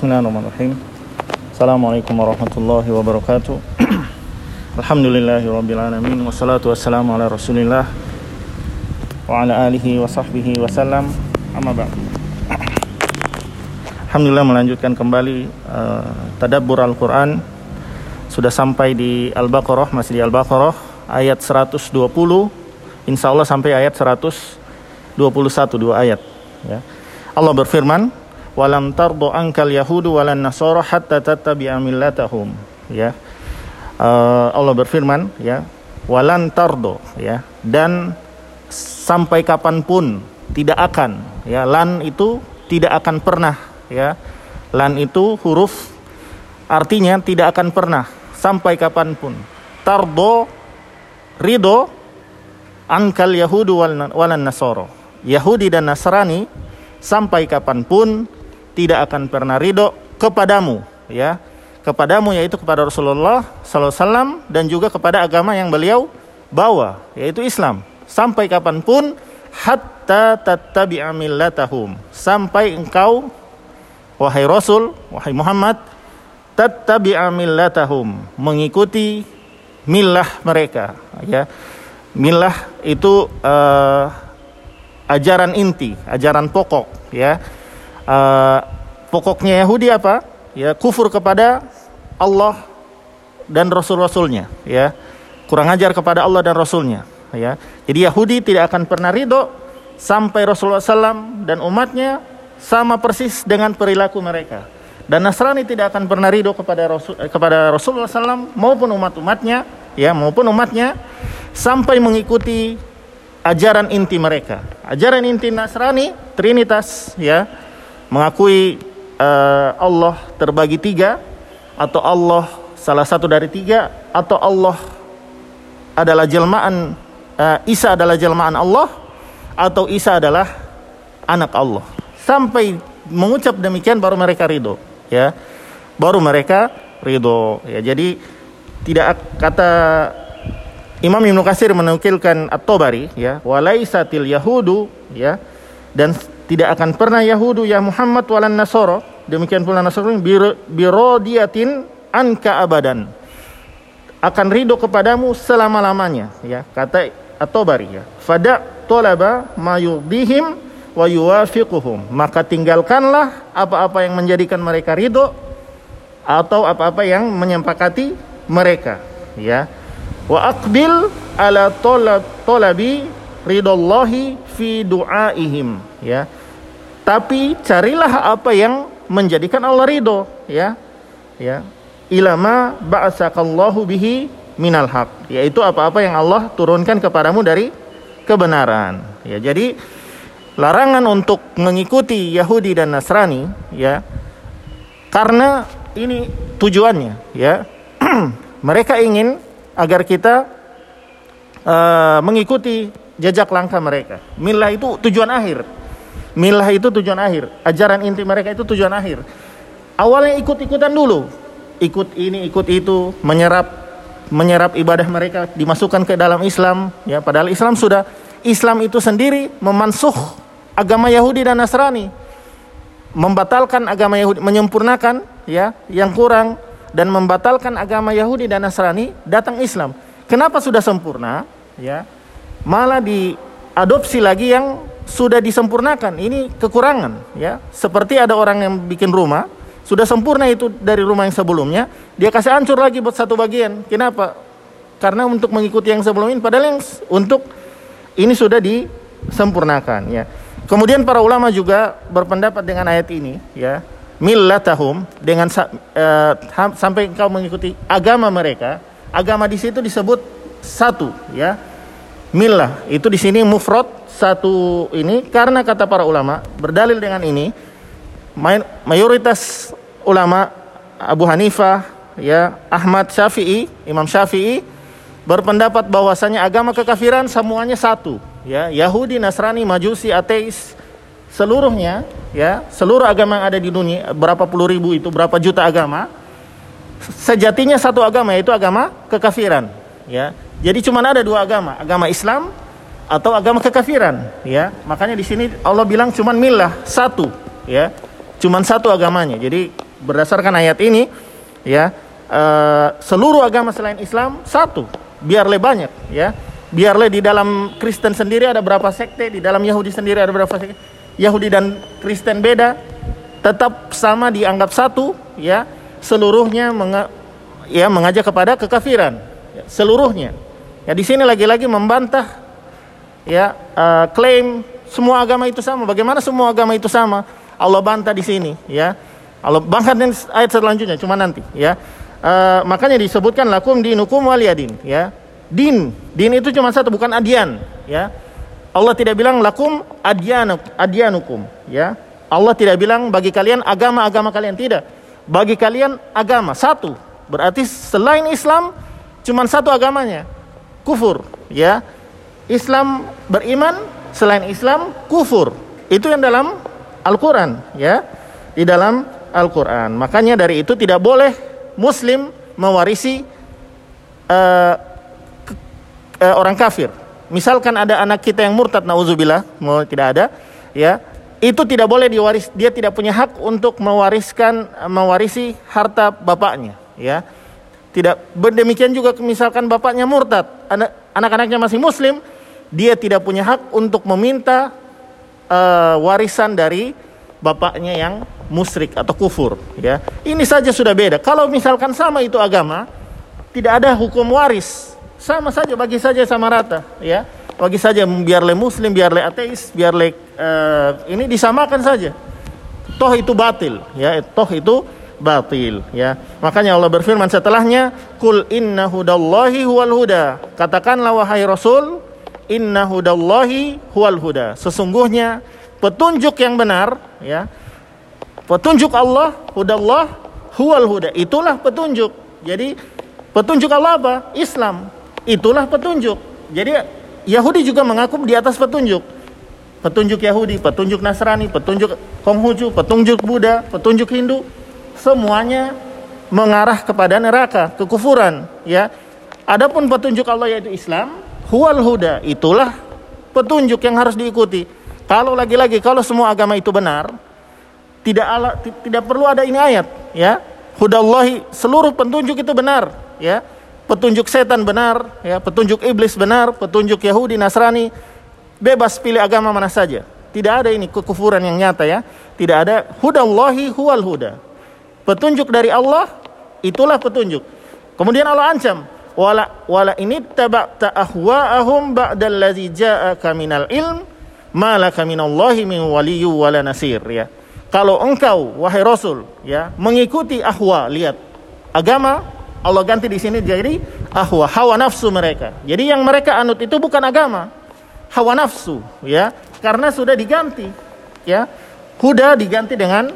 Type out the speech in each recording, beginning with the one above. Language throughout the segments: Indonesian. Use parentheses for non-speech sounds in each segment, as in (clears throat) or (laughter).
Bismillahirrahmanirrahim. Assalamualaikum warahmatullahi wabarakatuh. (clears throat) Alhamdulillahi alamin wassalatu wassalamu ala Rasulillah wa ala alihi wa sahbihi wasallam. Amma ba'd. (clears throat) Alhamdulillah melanjutkan kembali uh, tadabbur Al-Qur'an. Sudah sampai di Al-Baqarah, masih di Al-Baqarah ayat 120. Insya Allah sampai ayat 121 dua ayat ya. Allah berfirman walam tardo angkal yahudu walan nasara hatta tattabi'a millatahum. Ya. Uh, Allah berfirman ya walan tardo ya dan sampai kapan pun tidak akan ya lan itu tidak akan pernah ya lan itu huruf artinya tidak akan pernah sampai kapan pun. Tardo ridho angkal yahudu walan nasoro Yahudi dan Nasrani sampai kapan pun tidak akan pernah ridho kepadamu ya. Kepadamu yaitu kepada Rasulullah SAW dan juga kepada agama yang beliau bawa yaitu Islam. Sampai kapan pun hatta tattabi'a millatahum. Sampai engkau wahai Rasul wahai Muhammad tattabi'a millatahum. Mengikuti milah mereka ya. Milah itu uh, ajaran inti ajaran pokok ya uh, pokoknya Yahudi apa? Ya kufur kepada Allah dan Rasul-Rasulnya, ya kurang ajar kepada Allah dan Rasulnya, ya. Jadi Yahudi tidak akan pernah ridho sampai Rasulullah SAW dan umatnya sama persis dengan perilaku mereka. Dan Nasrani tidak akan pernah ridho kepada Rasul eh, kepada Rasulullah SAW maupun umat-umatnya, ya maupun umatnya sampai mengikuti ajaran inti mereka. Ajaran inti Nasrani Trinitas, ya mengakui uh, Allah terbagi tiga atau Allah salah satu dari tiga atau Allah adalah jelmaan uh, Isa adalah jelmaan Allah atau Isa adalah anak Allah. Sampai mengucap demikian baru mereka ridho ya. Baru mereka ridho ya. Jadi tidak kata Imam Ibnu Katsir menukilkan At-Tabari ya walaisatil yahudu ya dan tidak akan pernah Yahudu ya Muhammad walan Nasoro. Demikian pula Nasoro birodiatin anka abadan. Akan ridho kepadamu selama-lamanya ya. Kata atau bari ya. Fada tolaba mayudihim wa yuwafiquhum. Maka tinggalkanlah apa-apa yang menjadikan mereka ridho atau apa-apa yang menyempakati mereka ya. Wa aqbil ala tolab tolabi ridallahi fi du'aihim ya tapi carilah apa yang menjadikan Allah ridho ya. Ya. Ilama ba'asakallahu bihi minal haq. Yaitu apa-apa yang Allah turunkan kepadamu dari kebenaran. Ya jadi larangan untuk mengikuti Yahudi dan Nasrani ya karena ini tujuannya ya. (clears throat) Mereka ingin agar kita uh, mengikuti jejak langkah mereka. Milah itu tujuan akhir Milah itu tujuan akhir. Ajaran inti mereka itu tujuan akhir. Awalnya ikut-ikutan dulu. Ikut ini, ikut itu, menyerap menyerap ibadah mereka dimasukkan ke dalam Islam ya padahal Islam sudah Islam itu sendiri memansuh agama Yahudi dan Nasrani membatalkan agama Yahudi menyempurnakan ya yang kurang dan membatalkan agama Yahudi dan Nasrani datang Islam kenapa sudah sempurna ya malah diadopsi lagi yang sudah disempurnakan. Ini kekurangan ya. Seperti ada orang yang bikin rumah, sudah sempurna itu dari rumah yang sebelumnya, dia kasih hancur lagi buat satu bagian. Kenapa? Karena untuk mengikuti yang sebelum ini padahal yang untuk ini sudah disempurnakan ya. Kemudian para ulama juga berpendapat dengan ayat ini ya. Millatahum dengan uh, sampai engkau mengikuti agama mereka, agama di situ disebut satu ya. Millah itu di sini mufrad satu ini. Karena kata para ulama berdalil dengan ini mayoritas ulama Abu Hanifah ya Ahmad Syafi'i Imam Syafi'i berpendapat bahwasanya agama kekafiran semuanya satu ya. Yahudi Nasrani Majusi ateis seluruhnya ya seluruh agama yang ada di dunia berapa puluh ribu itu berapa juta agama sejatinya satu agama yaitu agama kekafiran ya jadi cuma ada dua agama agama Islam atau agama kekafiran ya. Makanya di sini Allah bilang cuman milah satu ya. Cuman satu agamanya. Jadi berdasarkan ayat ini ya uh, seluruh agama selain Islam satu. Biarlah banyak ya. Biarlah di dalam Kristen sendiri ada berapa sekte di dalam Yahudi sendiri ada berapa sekte. Yahudi dan Kristen beda tetap sama dianggap satu ya. Seluruhnya menga, ya mengajak kepada kekafiran ya, seluruhnya ya di sini lagi-lagi membantah ya uh, klaim semua agama itu sama. Bagaimana semua agama itu sama? Allah bantah di sini ya. Allah bahkan ayat selanjutnya cuma nanti ya. Uh, makanya disebutkan lakum dinukum waliyadin ya. Din din itu cuma satu bukan adian ya. Allah tidak bilang lakum adyanuk adyanukum ya. Allah tidak bilang bagi kalian agama-agama kalian tidak. Bagi kalian agama satu. Berarti selain Islam cuma satu agamanya. Kufur, ya. Islam beriman, selain Islam kufur. Itu yang dalam Al-Qur'an, ya. Di dalam Al-Qur'an. Makanya dari itu tidak boleh muslim mewarisi uh, uh, orang kafir. Misalkan ada anak kita yang murtad nauzubillah, mau tidak ada, ya itu tidak boleh diwaris dia tidak punya hak untuk mewariskan mewarisi harta bapaknya ya tidak demikian juga misalkan bapaknya murtad anak anak-anaknya masih muslim dia tidak punya hak untuk meminta uh, warisan dari bapaknya yang musyrik atau kufur ya ini saja sudah beda kalau misalkan sama itu agama tidak ada hukum waris sama saja bagi saja sama rata ya bagi saja biar le muslim, biar le ateis, biar le uh, ini disamakan saja. Toh itu batil, ya. Toh itu batil, ya. Makanya Allah berfirman setelahnya, "Kul inna hudallahi huwal huda." Katakanlah wahai Rasul, inna hudallahi huwal huda. Sesungguhnya petunjuk yang benar, ya. Petunjuk Allah, hudallah huwal huda. Itulah petunjuk. Jadi petunjuk Allah apa? Islam. Itulah petunjuk. Jadi Yahudi juga mengaku di atas petunjuk. Petunjuk Yahudi, petunjuk Nasrani, petunjuk Konghucu, petunjuk Buddha, petunjuk Hindu, semuanya mengarah kepada neraka, kekufuran, ya. Adapun petunjuk Allah yaitu Islam, huwal huda, itulah petunjuk yang harus diikuti. Kalau lagi-lagi kalau semua agama itu benar, tidak ala, tidak perlu ada ini ayat, ya. Hudallahi seluruh petunjuk itu benar, ya petunjuk setan benar, ya, petunjuk iblis benar, petunjuk Yahudi, Nasrani, bebas pilih agama mana saja. Tidak ada ini kekufuran yang nyata ya. Tidak ada hudallahi huwal huda. Petunjuk dari Allah itulah petunjuk. Kemudian Allah ancam, wala wala ini taba'ta ahwa'ahum ba'dallazi ja'aka minal ilm malaka minallahi min waliyyu wala nasir ya. Kalau engkau wahai Rasul ya mengikuti ahwa lihat agama Allah ganti di sini jadi ahwa hawa nafsu mereka. Jadi yang mereka anut itu bukan agama, hawa nafsu, ya. Karena sudah diganti, ya. Huda diganti dengan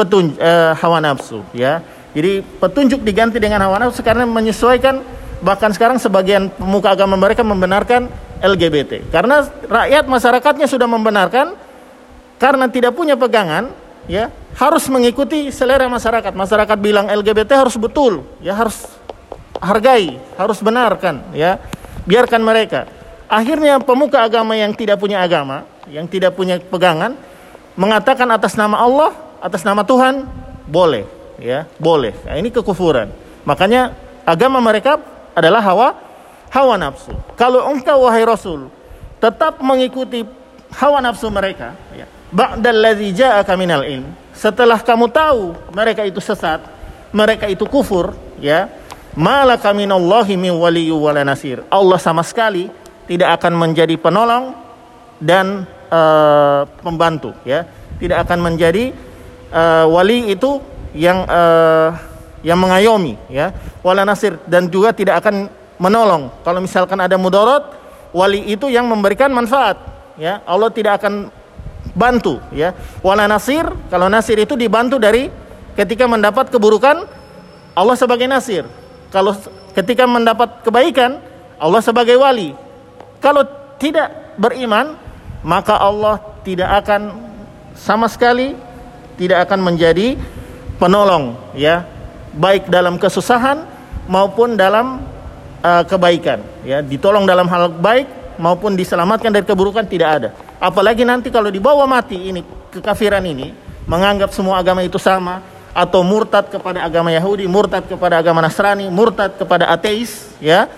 petunjuk eh, hawa nafsu, ya. Jadi petunjuk diganti dengan hawa nafsu karena menyesuaikan bahkan sekarang sebagian pemuka agama mereka membenarkan LGBT. Karena rakyat masyarakatnya sudah membenarkan karena tidak punya pegangan, ya harus mengikuti selera masyarakat. Masyarakat bilang LGBT harus betul, ya harus hargai, harus benarkan, ya. Biarkan mereka. Akhirnya pemuka agama yang tidak punya agama, yang tidak punya pegangan mengatakan atas nama Allah, atas nama Tuhan boleh, ya, boleh. Nah, ini kekufuran. Makanya agama mereka adalah hawa hawa nafsu. Kalau engkau wahai Rasul tetap mengikuti hawa nafsu mereka, ya, ba'dalladzi ja'aka minal ilm setelah kamu tahu mereka itu sesat mereka itu kufur ya malaka minallahi min waliyyu wala nasir Allah sama sekali tidak akan menjadi penolong dan uh, pembantu ya tidak akan menjadi uh, wali itu yang uh, yang mengayomi ya wala nasir dan juga tidak akan menolong kalau misalkan ada mudarat wali itu yang memberikan manfaat ya Allah tidak akan bantu ya. Wala nasir, kalau nasir itu dibantu dari ketika mendapat keburukan Allah sebagai nasir. Kalau ketika mendapat kebaikan Allah sebagai wali. Kalau tidak beriman maka Allah tidak akan sama sekali tidak akan menjadi penolong ya baik dalam kesusahan maupun dalam uh, kebaikan ya ditolong dalam hal baik maupun diselamatkan dari keburukan tidak ada Apalagi nanti kalau dibawa mati ini kekafiran ini menganggap semua agama itu sama, atau murtad kepada agama Yahudi, murtad kepada agama Nasrani, murtad kepada ateis, ya.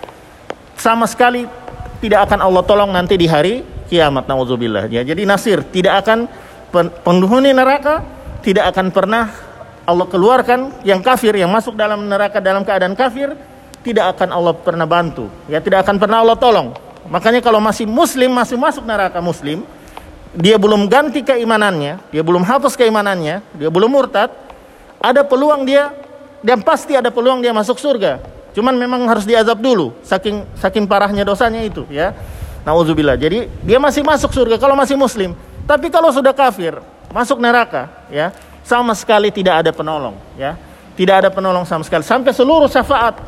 Sama sekali tidak akan Allah tolong nanti di hari kiamat nauzubillah ya. Jadi nasir tidak akan penghuni neraka tidak akan pernah Allah keluarkan yang kafir yang masuk dalam neraka dalam keadaan kafir tidak akan Allah pernah bantu. Ya tidak akan pernah Allah tolong. Makanya kalau masih muslim masih masuk neraka muslim dia belum ganti keimanannya dia belum hapus keimanannya dia belum murtad ada peluang dia dan pasti ada peluang dia masuk surga. Cuman memang harus diazab dulu saking saking parahnya dosanya itu ya. Nauzubillah. Jadi dia masih masuk surga kalau masih muslim. Tapi kalau sudah kafir masuk neraka ya sama sekali tidak ada penolong ya. Tidak ada penolong sama sekali. Sampai seluruh syafaat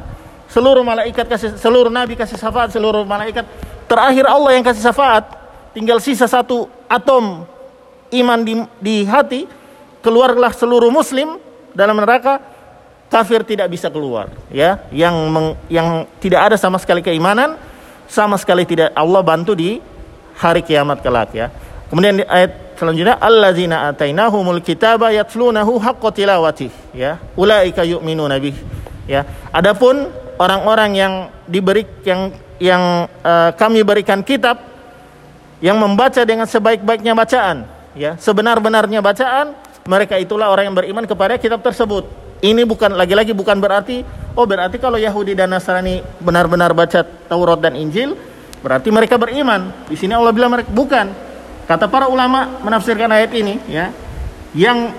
seluruh malaikat kasih seluruh nabi kasih syafaat seluruh malaikat. Terakhir Allah yang kasih syafaat tinggal sisa satu atom iman di, di hati keluarlah seluruh muslim dalam neraka kafir tidak bisa keluar ya. Yang meng, yang tidak ada sama sekali keimanan sama sekali tidak. Allah bantu di hari kiamat kelak ya kemudian di ayat selanjutnya allazina atainahumul kitaba yatlunahu haqqa tilawati. Ya ulaika yu'minuna bih. Ya adapun orang-orang yang diberi yang yang uh, kami berikan kitab yang membaca dengan sebaik-baiknya bacaan ya sebenar-benarnya bacaan mereka itulah orang yang beriman kepada kitab tersebut. Ini bukan lagi-lagi bukan berarti oh berarti kalau Yahudi dan Nasrani benar-benar baca Taurat dan Injil berarti mereka beriman. Di sini Allah bilang mereka bukan Kata para ulama menafsirkan ayat ini ya, yang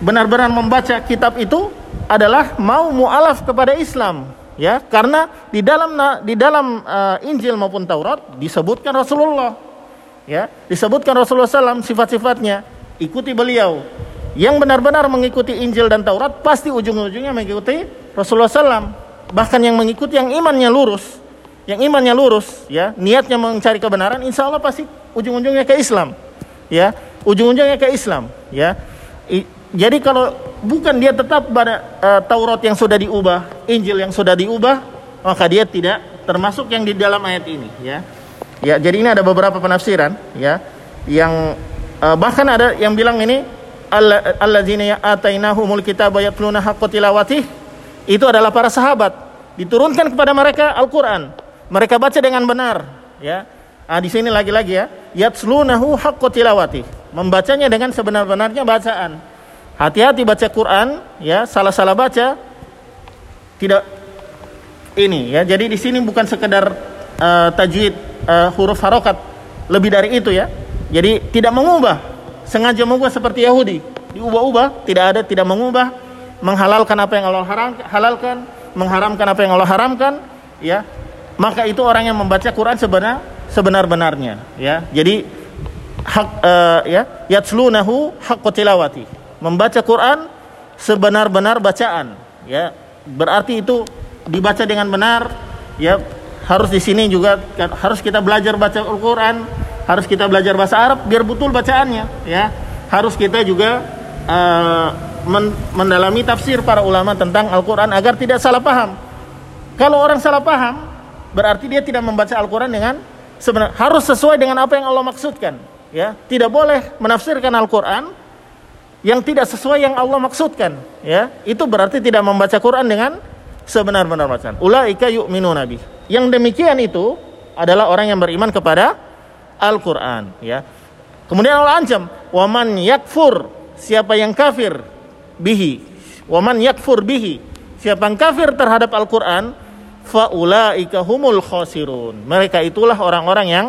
benar-benar membaca kitab itu adalah mau mualaf kepada Islam ya karena di dalam di dalam uh, Injil maupun Taurat disebutkan Rasulullah ya disebutkan Rasulullah SAW sifat-sifatnya. Ikuti beliau. Yang benar-benar mengikuti Injil dan Taurat pasti ujung-ujungnya mengikuti Rasulullah SAW bahkan yang mengikuti yang imannya lurus yang imannya lurus ya niatnya mencari kebenaran insya Allah pasti ujung-ujungnya ke Islam. Ya, ujung-ujungnya ke Islam, ya. I, jadi kalau bukan dia tetap pada uh, Taurat yang sudah diubah, Injil yang sudah diubah, maka dia tidak termasuk yang di dalam ayat ini, ya. Ya, jadi ini ada beberapa penafsiran, ya, yang uh, bahkan ada yang bilang ini alladzina atainahumul kitaba yatluna haqqa itu adalah para sahabat diturunkan kepada mereka Al-Qur'an. Mereka baca dengan benar, ya. Ah di sini lagi-lagi ya, yatslunahu haqqo tilawati. Membacanya dengan sebenar-benarnya bacaan. Hati-hati baca Quran ya, salah-salah baca tidak ini ya. Jadi di sini bukan sekedar uh, tajwid uh, huruf harokat, lebih dari itu ya. Jadi tidak mengubah, sengaja mengubah seperti Yahudi, diubah-ubah, tidak ada tidak mengubah, menghalalkan apa yang Allah halalkan, mengharamkan apa yang Allah haramkan, ya. Maka itu orang yang membaca Quran sebenarnya sebenar-benarnya ya. Jadi hak uh, ya yatslunahu haqqo tilawati. Membaca Quran sebenar-benar bacaan ya. Berarti itu dibaca dengan benar ya. Harus di sini juga harus kita belajar baca Al-Qur'an, harus kita belajar bahasa Arab biar betul bacaannya ya. Harus kita juga uh, mendalami tafsir para ulama tentang Al-Qur'an agar tidak salah paham. Kalau orang salah paham, berarti dia tidak membaca Al-Quran dengan sebenarnya harus sesuai dengan apa yang Allah maksudkan ya. Tidak boleh menafsirkan Al-Qur'an yang tidak sesuai yang Allah maksudkan ya. Itu berarti tidak membaca Quran dengan sebenar-benar bacaan. Ulaika yu'minu nabi. Yang demikian itu adalah orang yang beriman kepada Al-Qur'an ya. Kemudian Allah ancam waman yakfur siapa yang kafir bihi. Waman yakfur bihi. Siapa yang kafir terhadap Al-Qur'an faulaika humul khosirun. Mereka itulah orang-orang yang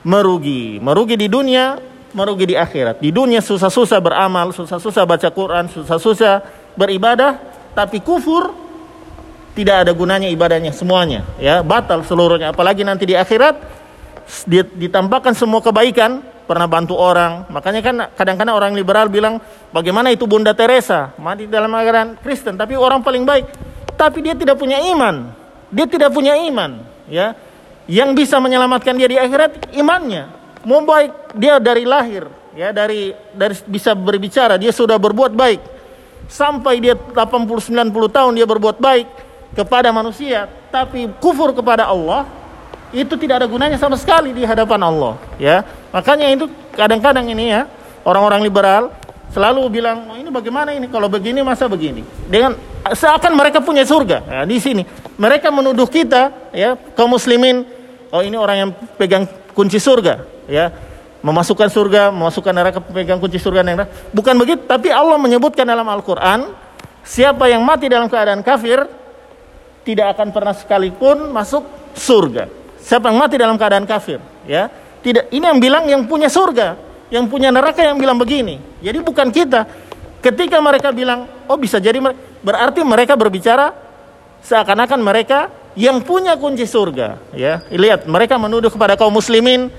merugi. Merugi di dunia, merugi di akhirat. Di dunia susah-susah beramal, susah-susah baca Quran, susah-susah beribadah, tapi kufur tidak ada gunanya ibadahnya semuanya, ya batal seluruhnya. Apalagi nanti di akhirat ditampakkan semua kebaikan, pernah bantu orang. Makanya kan kadang-kadang orang liberal bilang, bagaimana itu Bunda Teresa mati dalam ajaran Kristen, tapi orang paling baik, tapi dia tidak punya iman dia tidak punya iman, ya. Yang bisa menyelamatkan dia di akhirat imannya. Mau baik dia dari lahir, ya, dari dari bisa berbicara, dia sudah berbuat baik. Sampai dia 80 90 tahun dia berbuat baik kepada manusia, tapi kufur kepada Allah itu tidak ada gunanya sama sekali di hadapan Allah, ya. Makanya itu kadang-kadang ini ya, orang-orang liberal selalu bilang oh, ini bagaimana ini kalau begini masa begini dengan seakan mereka punya surga. Ya, di sini. Mereka menuduh kita ya kaum muslimin oh ini orang yang pegang kunci surga ya. Memasukkan surga memasukkan neraka pegang kunci surga neraka bukan begitu tapi Allah menyebutkan dalam Al-Qur'an siapa yang mati dalam keadaan kafir tidak akan pernah sekalipun masuk surga. Siapa yang mati dalam keadaan kafir ya. Tidak ini yang bilang yang punya surga yang punya neraka yang bilang begini. Jadi bukan kita. Ketika mereka bilang, oh bisa jadi berarti mereka berbicara seakan-akan mereka yang punya kunci surga. Ya, lihat mereka menuduh kepada kaum muslimin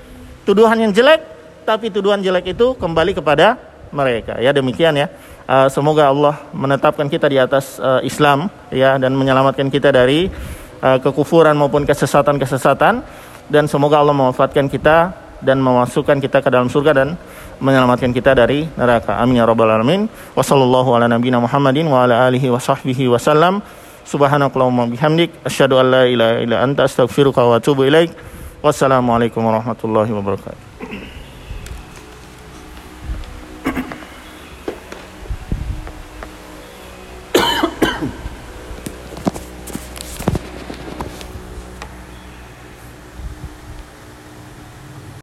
tuduhan yang jelek, tapi tuduhan jelek itu kembali kepada mereka. Ya demikian ya. Uh, semoga Allah menetapkan kita di atas uh, Islam ya dan menyelamatkan kita dari uh, kekufuran maupun kesesatan-kesesatan dan semoga Allah memanfaatkan kita dan memasukkan kita ke dalam surga dan menyelamatkan kita dari neraka. Amin ya rabbal alamin. Wassallallahu ala Muhammadin wa ala alihi wa sahbihi wasallam. Subhanakallahumma bihamdik asyhadu an la ilaha illa anta astaghfiruka wa atubu ilaik. Wassalamualaikum warahmatullahi wabarakatuh.